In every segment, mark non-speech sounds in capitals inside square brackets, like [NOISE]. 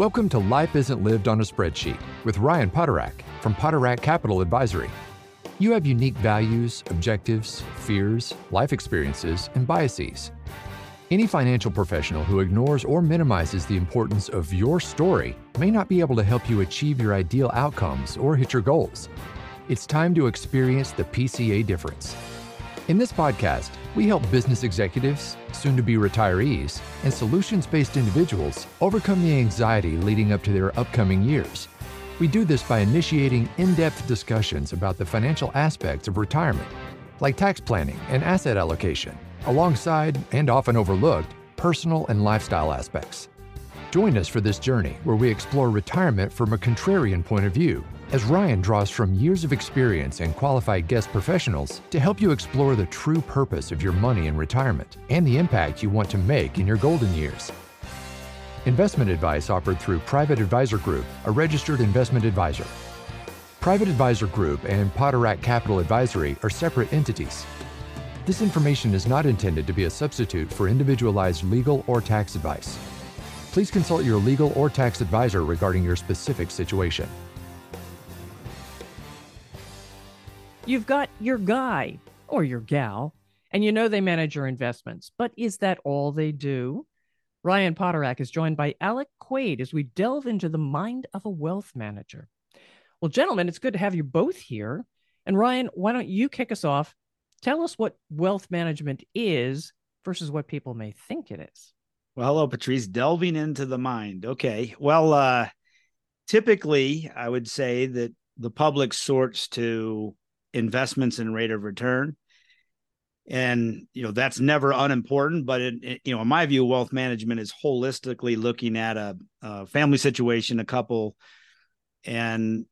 Welcome to Life Isn't Lived on a Spreadsheet with Ryan Poterack from Poterack Capital Advisory. You have unique values, objectives, fears, life experiences, and biases. Any financial professional who ignores or minimizes the importance of your story may not be able to help you achieve your ideal outcomes or hit your goals. It's time to experience the PCA difference. In this podcast, we help business executives, soon to be retirees, and solutions based individuals overcome the anxiety leading up to their upcoming years. We do this by initiating in depth discussions about the financial aspects of retirement, like tax planning and asset allocation, alongside, and often overlooked, personal and lifestyle aspects. Join us for this journey where we explore retirement from a contrarian point of view as Ryan draws from years of experience and qualified guest professionals to help you explore the true purpose of your money in retirement and the impact you want to make in your golden years. Investment advice offered through Private Advisor Group, a registered investment advisor. Private Advisor Group and Poterack Capital Advisory are separate entities. This information is not intended to be a substitute for individualized legal or tax advice. Please consult your legal or tax advisor regarding your specific situation. You've got your guy or your gal, and you know they manage your investments. But is that all they do? Ryan Poterack is joined by Alec Quaid as we delve into the mind of a wealth manager. Well, gentlemen, it's good to have you both here. And Ryan, why don't you kick us off? Tell us what wealth management is versus what people may think it is. Well, hello, Patrice. Delving into the mind. Okay. Well, uh, typically, I would say that the public sorts to investments and rate of return. And you know that's never unimportant but it, it, you know in my view wealth management is holistically looking at a, a, family situation a couple and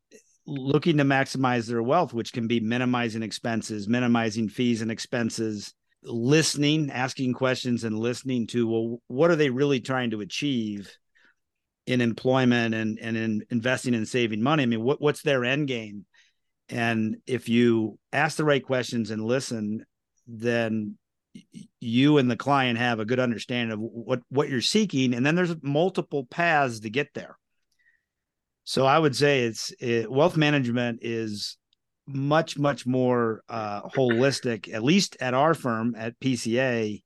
looking to maximize their wealth which can be minimizing expenses minimizing fees and expenses listening asking questions and listening to well what are they really trying to achieve in employment and and in investing and saving money? I mean what, what's their end game and if you ask the right questions and listen, then you and the client have a good understanding of what what you're seeking. And then there's multiple paths to get there. So i would say it's it, wealth management is much much more uh, holistic at least at our firm at pca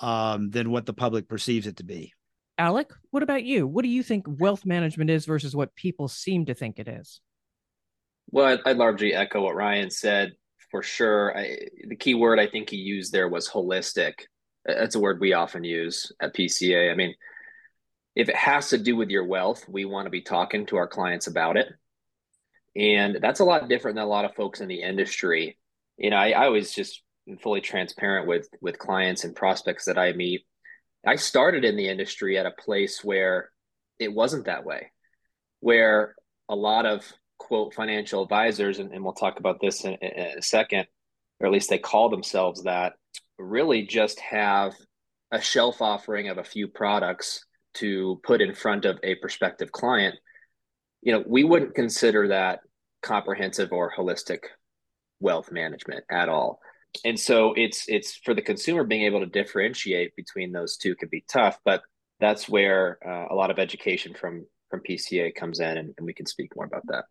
um, than what the public perceives it to be. Alec what about you? What do you think wealth management is versus what people seem to think it is well, I'd, I'd largely echo what Ryan said for sure. I, the key word I think he used there was holistic. That's a word we often use at PCA. I mean, if it has to do with your wealth, we want to be talking to our clients about it. And that's a lot different than a lot of folks in the industry. You know, I, I always just fully transparent with with clients and prospects that I meet. I started in the industry at a place where it wasn't that way, where a lot of quote financial advisors, and, and we'll talk about this in, in a second, or at least they call themselves that, really just have a shelf offering of a few products to put in front of a prospective client, you know, we wouldn't consider that comprehensive or holistic wealth management at all. And so it's it's for the consumer being able to differentiate between those two can be tough, but that's where uh, a lot of education from from PCA comes in, and, and we can speak more about that.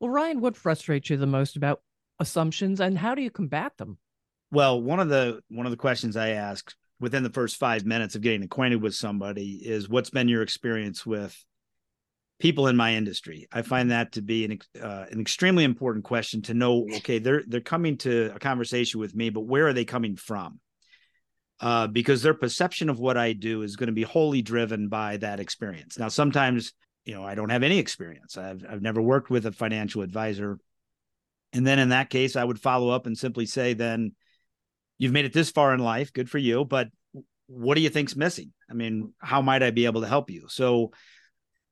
Well, Ryan, what frustrates you the most about assumptions and how do you combat them? Well, one of the one of the questions I ask within the first 5 minutes of getting acquainted with somebody is what's been your experience with people in my industry. I find that to be an uh, an extremely important question to know okay, they're they're coming to a conversation with me, but where are they coming from? Uh, because their perception of what I do is going to be wholly driven by that experience. Now, sometimes you know, I don't have any experience. I've I've never worked with a financial advisor. And then in that case, I would follow up and simply say, then you've made it this far in life. Good for you. But what do you think's missing? I mean, how might I be able to help you? So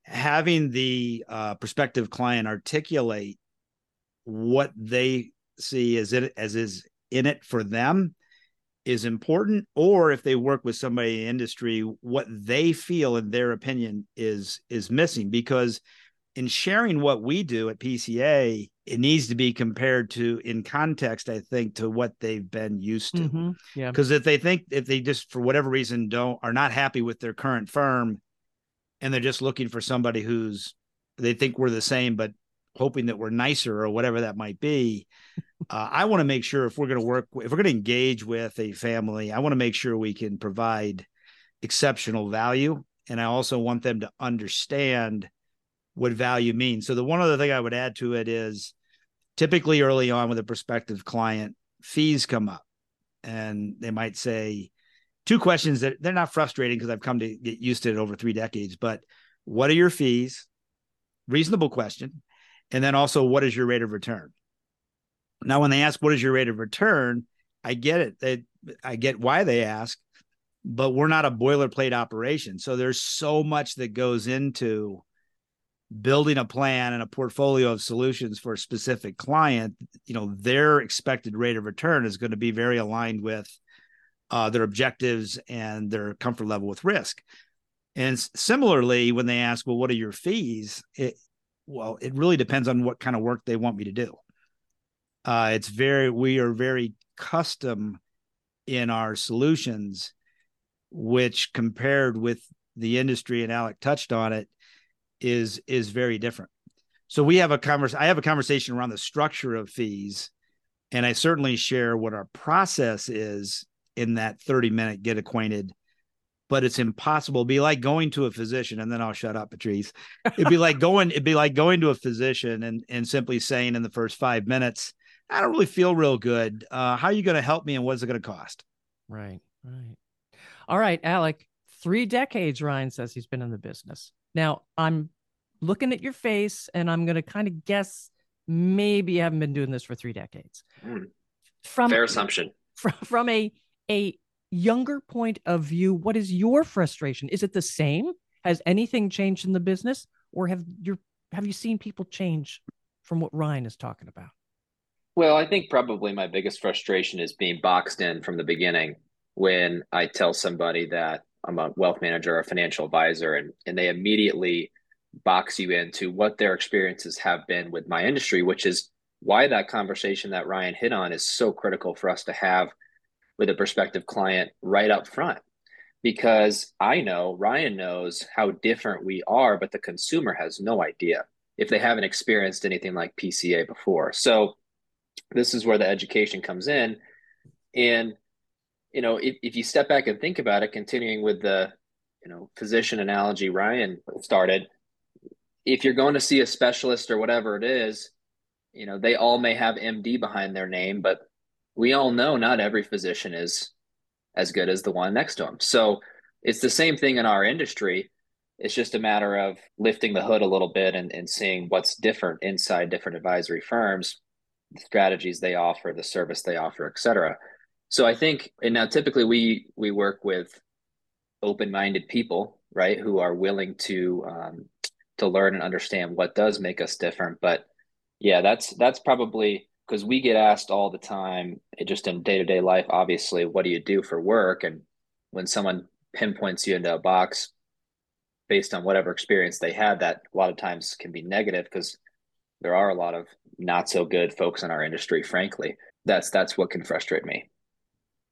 having the uh, prospective client articulate what they see as it as is in it for them is important or if they work with somebody in the industry what they feel in their opinion is is missing. Because in sharing what we do at PCA it needs to be compared to in context i think to what they've been used to. Mm-hmm. yeah. Because if they think if they just for whatever reason don't are not happy with their current firm and they're just looking for somebody who's they think we're the same, but hoping that we're nicer or whatever that might be. Uh, I want to make sure if we're going to work, if we're going to engage with a family, I want to make sure we can provide exceptional value. And I also want them to understand what value means. So the one other thing I would add to it is typically early on with a prospective client, fees come up and they might say two questions that they're not frustrating because I've come to get used to it over three decades, but what are your fees? Reasonable question. And then also, what is your rate of return? Now, when they ask, what is your rate of return? I get it. They, I get why they ask, but we're not a boilerplate operation. So there's so much that goes into building a plan and a portfolio of solutions for a specific client. You know, their expected rate of return is going to be very aligned with uh, their objectives and their comfort level with risk. And similarly, when they ask, well, what are your fees? It, well, it really depends on what kind of work they want me to do. Uh, it's very, we are very custom in our solutions, which compared with the industry, and Alec touched on it, is is very different. So we have a convers I have a conversation around the structure of fees, and I certainly share what our process is in that 30 minute get acquainted but it's impossible. It'd be like going to a physician, and then I'll shut up, Patrice. It'd be like [LAUGHS] going, it'd be like going to a physician and and simply saying in the first five minutes, I don't really feel real good. Uh, how are you going to help me, and what's it going to cost? Right, right. All right, Alec. Three decades, Ryan says he's been in the business. Now I'm looking at your face, and I'm going to kind of guess maybe you haven't been doing this for three decades. Mm. From fair assumption. From [LAUGHS] from a a younger point of view, what is your frustration? Is it the same? Has anything changed in the business, or have you have you seen people change from what Ryan is talking about? Well, I think probably my biggest frustration is being boxed in from the beginning when I tell somebody that I'm a wealth manager or a financial advisor and, and they immediately box you into what their experiences have been with my industry, which is why that conversation that Ryan hit on is so critical for us to have with a prospective client right up front because I know Ryan knows how different we are, but the consumer has no idea if they haven't experienced anything like PCA before. So this is where the education comes in. And, you know, if, if you step back and think about it, continuing with the, you know, physician analogy Ryan started, if you're going to see a specialist or whatever it is, you know, they all may have MD behind their name, but we all know not every physician is as good as the one next to him. So it's the same thing in our industry. It's just a matter of lifting the hood a little bit and, and seeing what's different inside different advisory firms, the strategies they offer, the service they offer, et cetera. So I think, and now typically we we work with open-minded people, right, who are willing to um, to learn and understand what does make us different. But yeah, that's that's probably because we get asked all the time, eh, just in day to day life, obviously, what do you do for work? And when someone pinpoints you into a box based on whatever experience they had, that a lot of times can be negative because there are a lot of not so good folks in our industry, frankly. That's that's what can frustrate me.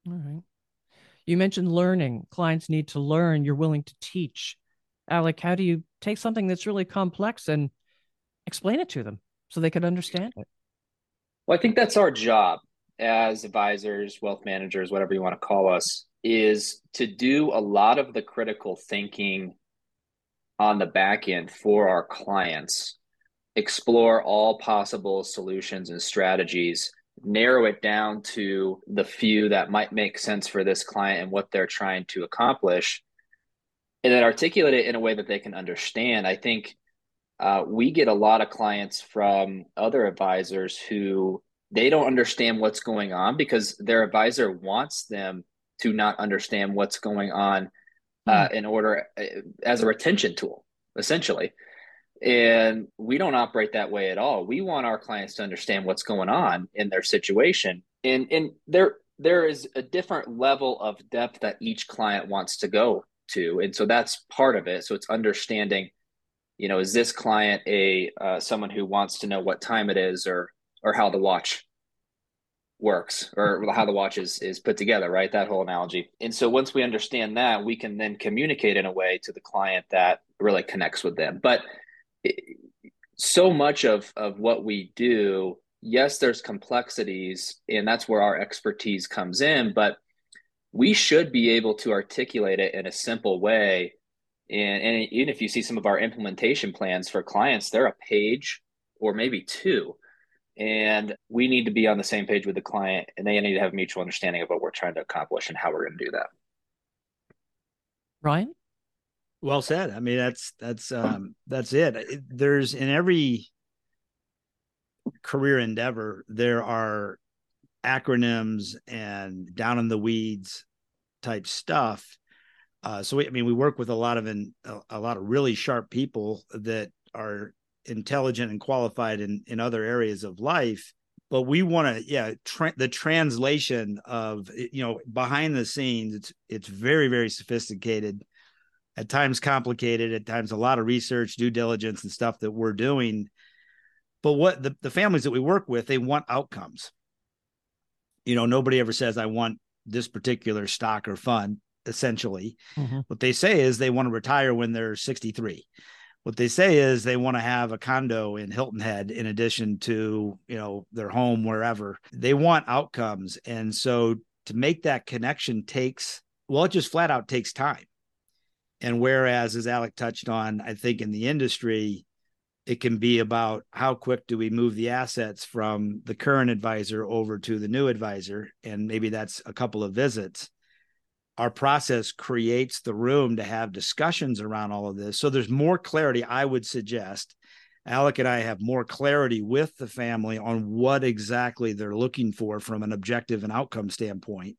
All right. You mentioned learning. Clients need to learn. You're willing to teach. Alec, how do you take something that's really complex and explain it to them so they can understand it? Well, I think that's our job as advisors, wealth managers, whatever you want to call us, is to do a lot of the critical thinking on the back end for our clients, explore all possible solutions and strategies, narrow it down to the few that might make sense for this client and what they're trying to accomplish, and then articulate it in a way that they can understand. I think uh, we get a lot of clients from other advisors who they don't understand what's going on because their advisor wants them to not understand what's going on uh, hmm. in order uh, as a retention tool, essentially. And we don't operate that way at all. We want our clients to understand what's going on in their situation. And and there there is a different level of depth that each client wants to go to. And so that's part of it. So it's understanding you know is this client a uh, someone who wants to know what time it is or or how the watch works or how the watch is is put together right? That whole analogy. And so once we understand that we can then communicate in a way to the client that really connects with them. But it, so much of of what we do yes there's complexities and that's where our expertise comes in but we should be able to articulate it in a simple way and, and even if you see some of our implementation plans for clients they're a page or maybe two. And we need to be on the same page with the client and they need to have mutual understanding of what we're trying to accomplish and how we're going to do that. Ryan? Well said. I mean that's that's um that's it. There's in every career endeavor there are acronyms and down in the weeds type stuff uh, so we, I mean, we work with a lot of in, a, a, lot of really sharp people that are intelligent and qualified in in other areas of life but we want to yeah tra- the translation of you know behind the scenes it's it's very very sophisticated at times complicated at times a lot of research due diligence and stuff that we're doing. But what the, the families that we work with they want outcomes. You know nobody ever says i want this particular stock or fund essentially mm-hmm. what they say is they want to retire when they're 63 what they say is they want to have a condo in Hilton Head in addition to, you know, their home wherever. They want outcomes. And so to make that connection takes well, it just flat out takes time. And whereas, as Alec touched on, I think in the industry, it can be about how quick do we move the assets from the current advisor over to the new advisor. And maybe that's a couple of visits our process creates the room to have discussions around all of this. So there's more clarity, I would suggest. Alec and I have more clarity with the family on what exactly they're looking for from an objective and outcome standpoint.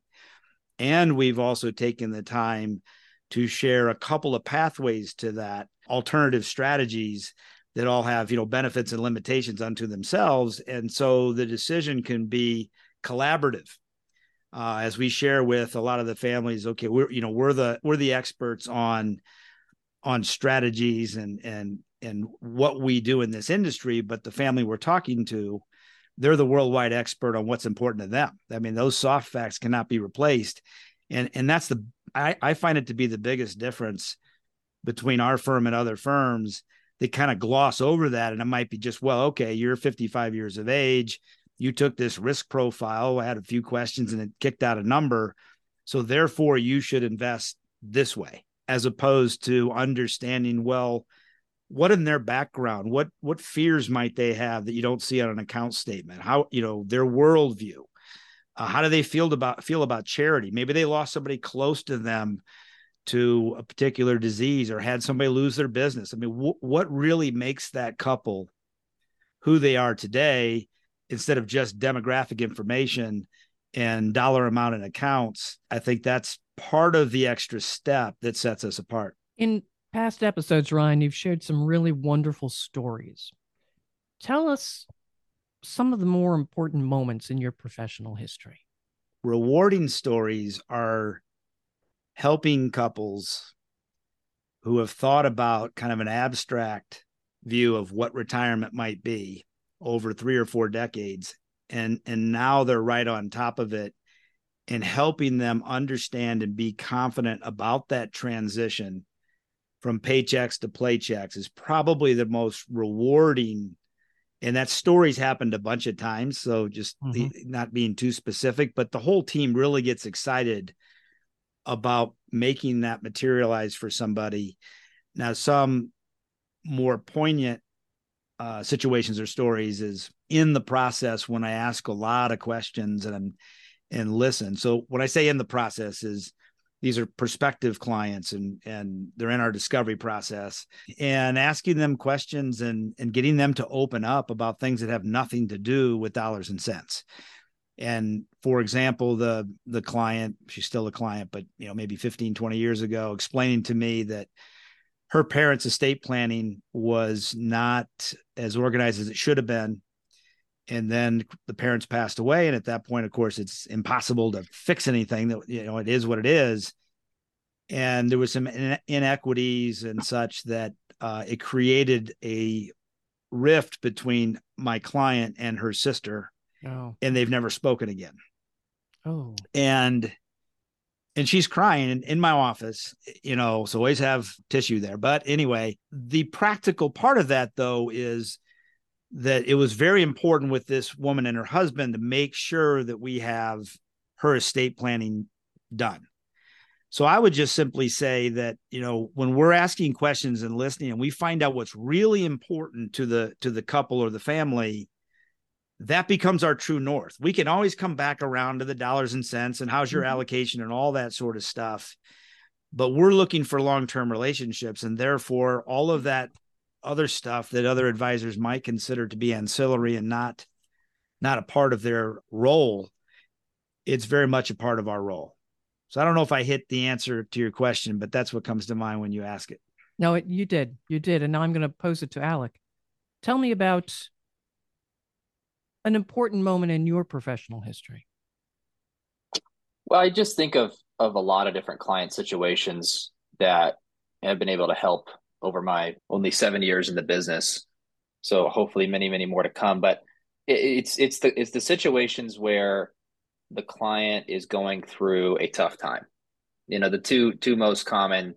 And we've also taken the time to share a couple of pathways to that, alternative strategies that all have, you know, benefits and limitations unto themselves. And so the decision can be collaborative uh, as we share with a lot of the families okay we're you know we're the we're the experts on on strategies and and and what we do in this industry but the family we're talking to they're the worldwide expert on what's important to them. I mean those soft facts cannot be replaced. And and that's the i i find it to be the biggest difference between our firm and other firms. They kind of gloss over that and it might be just well okay you're 55 years of age you took this risk profile, I had a few questions and it kicked out a number. So therefore you should invest this way as opposed to understanding, well, what in their background, what what fears might they have that you don't see on an account statement? How, you know, their worldview. Uh, how do they feel about feel about charity? Maybe they lost somebody close to them to a particular disease or had somebody lose their business. I mean, wh- what really makes that couple who they are today instead of just demographic information and dollar amount in accounts, I think that's part of the extra step that sets us apart. In past episodes, Ryan, you've shared some really wonderful stories. Tell us some of the more important moments in your professional history. Rewarding stories are helping couples who have thought about kind of an abstract view of what retirement might be over three or four decades and and now they're right on top of it and helping them understand and be confident about that transition from paychecks to playchecks is probably the most rewarding and that story's happened a bunch of times so just mm-hmm. the, not being too specific but the whole team really gets excited about making that materialize for somebody now some more poignant uh, situations or stories is in the process when I ask a lot of questions and and listen. So when I say in the process is these are prospective clients and and they're in our discovery process and asking them questions and and getting them to open up about things that have nothing to do with dollars and cents and for example the the client she's still a client but you know maybe 15 20 years ago explaining to me that her parents' estate planning was not as organized as it should have been. And then the parents passed away. And at that point, of course, it's impossible to fix anything that, you know, it is what it is. And there was some inequities and such that uh, it created a rift between my client and her sister. Oh. and they've never spoken again. Oh. And and she's crying in, my office, you know, so always have tissue there. But anyway, the practical part of that though is that it was very important with this woman and her husband to make sure that we have her estate planning done. So I would just simply say that, you know, when we're asking questions and listening and we find out what's really important to the to the couple or the family, that becomes our true north. We can always come back around to the dollars and cents and how's your Mhm. allocation and all that sort of stuff. But we're looking for long-term relationships and therefore all of that other stuff that other advisors might consider to be ancillary and not not a part of their role, it's very much a part of our role. So I don't know if I hit the answer to your question, but that's what comes to mind when you ask it. No, it, you did. You did. And now I'm going to pose it to Alec. Tell me about an important moment in your professional history. Well, I just think of of a lot of different client situations that I've been able to help over my only seven years in the business. So hopefully many, many more to come. But it, it's it's the it's the situations where the client is going through a tough time. You know, the two two most common,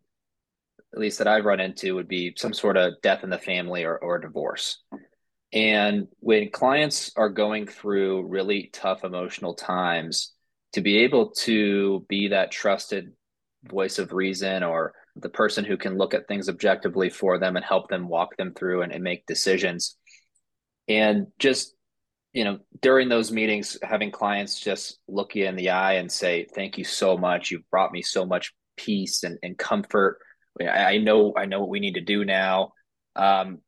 at least that I've run into, would be some sort of death in the family or, or divorce. And when clients are going through really tough emotional times, to be able to be that trusted voice of reason or the person who can look at things objectively for them and help them walk them through and, and make decisions. And just, you know, during those meetings, having clients just look you in the eye and say, Thank you so much. You've brought me so much peace and, and comfort. I, know I know what we need to do now. Um,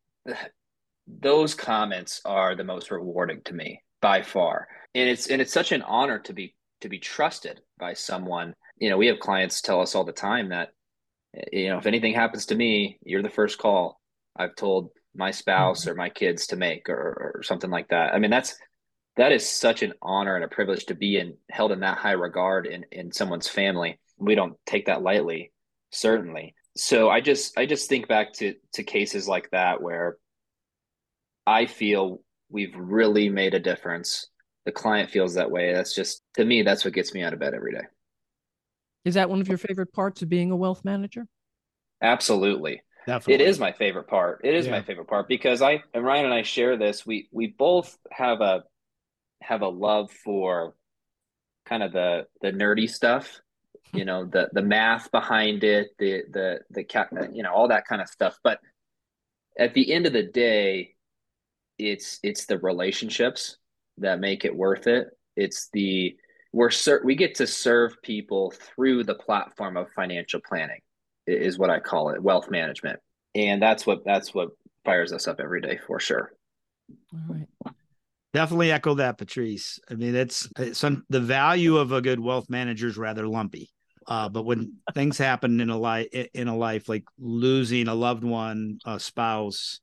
those comments are the most rewarding to me by far. And it's and it's such an honor to be to be trusted by someone. You know, we have clients tell us all the time that eh, you know, if anything happens to me, you're the first call I've told my spouse mm-hmm. or my kids to make or, or something like that. I mean, that's that is such an honor and a privilege to be in held in that high regard in in someone's family. We don't take that lightly, certainly. So I just I just think back to to cases like that where I feel we've really made a difference. The client feels that way. That's just to me, that's what gets me out of bed every day. Is that one of your favorite parts of being a wealth manager? Absolutely. Definitely. It is my favorite part. It is Yeah. my favorite part because I and Ryan and I share this. We we both have a have a love for kind of the the nerdy stuff, you know, the the math behind it, the the the cap, you know, all that kind of stuff. But at the end of the day, it's it's the relationships that make it worth it. It's the we're ser- we get to serve people through the platform of financial planning is what I call it, wealth management. And that's what that's what fires us up every day for sure. All right. Definitely echo that, Patrice. I mean, it's, it's some the value of a good wealth manager is rather lumpy. Uh, but when things happen in a life in a life like losing a loved one, a spouse,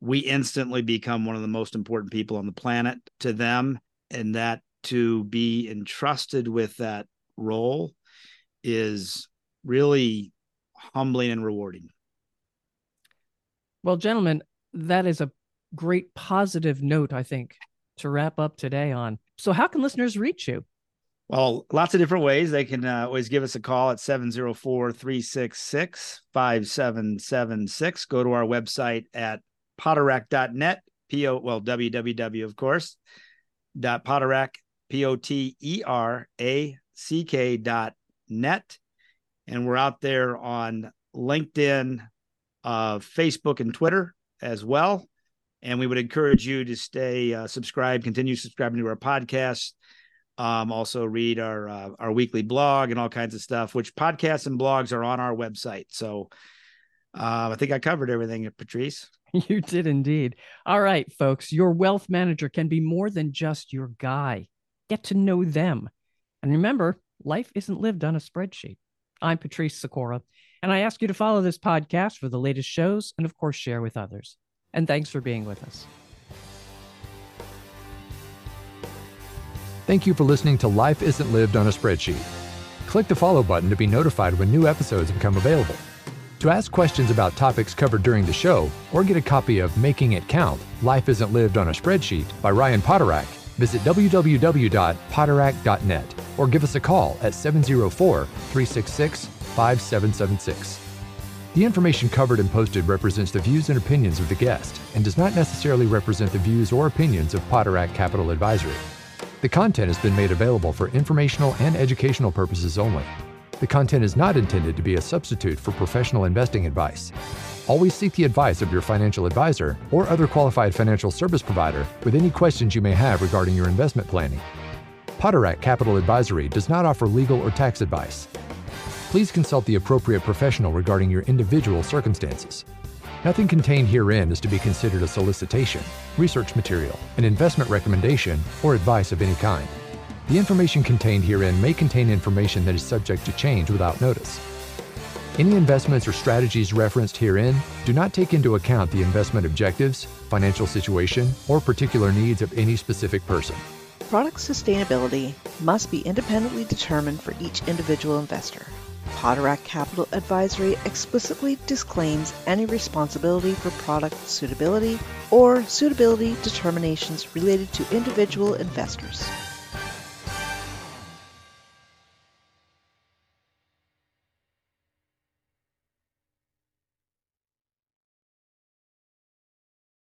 we instantly become one of the most important people on the planet to them, and that to be entrusted with that role is really humbling and rewarding. Well, gentlemen, that is a great positive note, I think, to wrap up today on. So, how can listeners reach you? Well, lots of different ways. They can uh, always give us a call at 704 366 5776. Go to our website at poterack.net, P O, well, www, of course, dot poterack, P O T E R A C K dot net. And we're out there on LinkedIn, uh, Facebook, and Twitter as well. And we would encourage you to stay uh, subscribed, continue subscribing to our podcast. Um, also read our uh, our weekly blog and all kinds of stuff. Which podcasts and blogs are on our website. So uh, I think I covered everything, Patrice. [LAUGHS] You did indeed. All right, folks, your wealth manager can be more than just your guy. Get to know them. And remember, life isn't lived on a spreadsheet. I'm Patrice Sikora, and I ask you to follow this podcast for the latest shows and, of course, share with others. And thanks for being with us. Thank you for listening to Life Isn't Lived on a Spreadsheet. Click the follow button to be notified when new episodes become available. To ask questions about topics covered during the show or get a copy of Making It Count Life Isn't Lived on a Spreadsheet by Ryan Poterack, Visit www.poterack.net or give us a call at 704 366 5776. The information covered and posted represents the views and opinions of the guest and does not necessarily represent the views or opinions of Poterack Capital Advisory. The content has been made available for informational and educational purposes only. The content is not intended to be a substitute for professional investing advice. Always seek the advice of your financial advisor or other qualified financial service provider with any questions you may have regarding your investment planning. Poterack Capital Advisory does not offer legal or tax advice. Please consult the appropriate professional regarding your individual circumstances. Nothing contained herein is to be considered a solicitation, research material, an investment recommendation, or advice of any kind. The information contained herein may contain information that is subject to change without notice. Any investments or strategies referenced herein do not take into account the investment objectives, financial situation, or particular needs of any specific person. Product sustainability must be independently determined for each individual investor. Poterack Capital Advisory explicitly disclaims any responsibility for product suitability or suitability determinations related to individual investors.